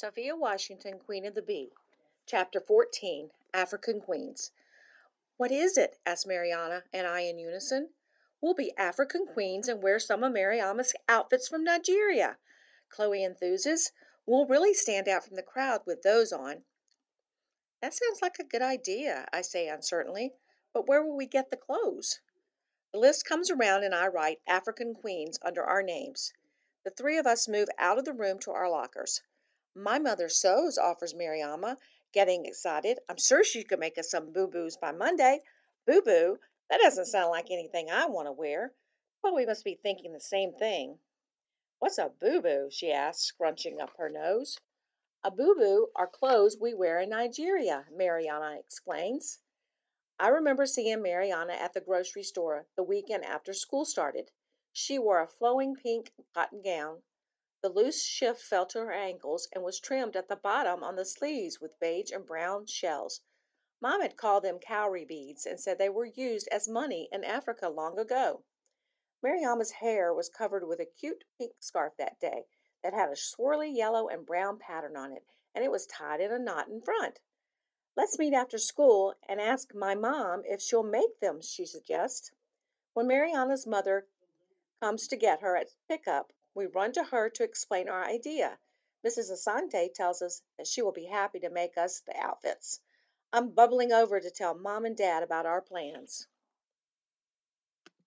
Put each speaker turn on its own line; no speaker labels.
Sophia Washington, Queen of the Bee. Chapter 14 African Queens. "What is it?" asked Marianna and I in unison. "We'll be African queens and wear some of Mariamma's outfits from Nigeria," Chloe enthuses. "We'll really stand out from the crowd with those on." "That sounds like a good idea," I say uncertainly, "but where will we get the clothes?" The list comes around and I write "African Queens" under our names. The three of us move out of the room to our lockers. "My mother sews," offers Mariamma, getting excited. "I'm sure she could make us some boubous by Monday." "Boubou? That doesn't sound like anything I want to wear." But we must be thinking the same thing. "What's a boubou?" she asks, scrunching up her nose. "A boubou are clothes we wear in Nigeria," Marianna explains. I remember seeing Marianna at the grocery store the weekend after school started. She wore a flowing pink cotton gown. The loose shift fell to her ankles and was trimmed at the bottom on the sleeves with beige and brown shells. Mom had called them cowrie beads and said they were used as money in Africa long ago. Mariamma's hair was covered with a cute pink scarf that day that had a swirly yellow and brown pattern on it, and it was tied in a knot in front. "Let's meet after school and ask my mom if she'll make them," she suggests. When Mariana's mother comes to get her at pickup, we run to her to explain our idea. Mrs. Asante tells us that she will be happy to make us the outfits. I'm bubbling over to tell Mom and Dad about our plans.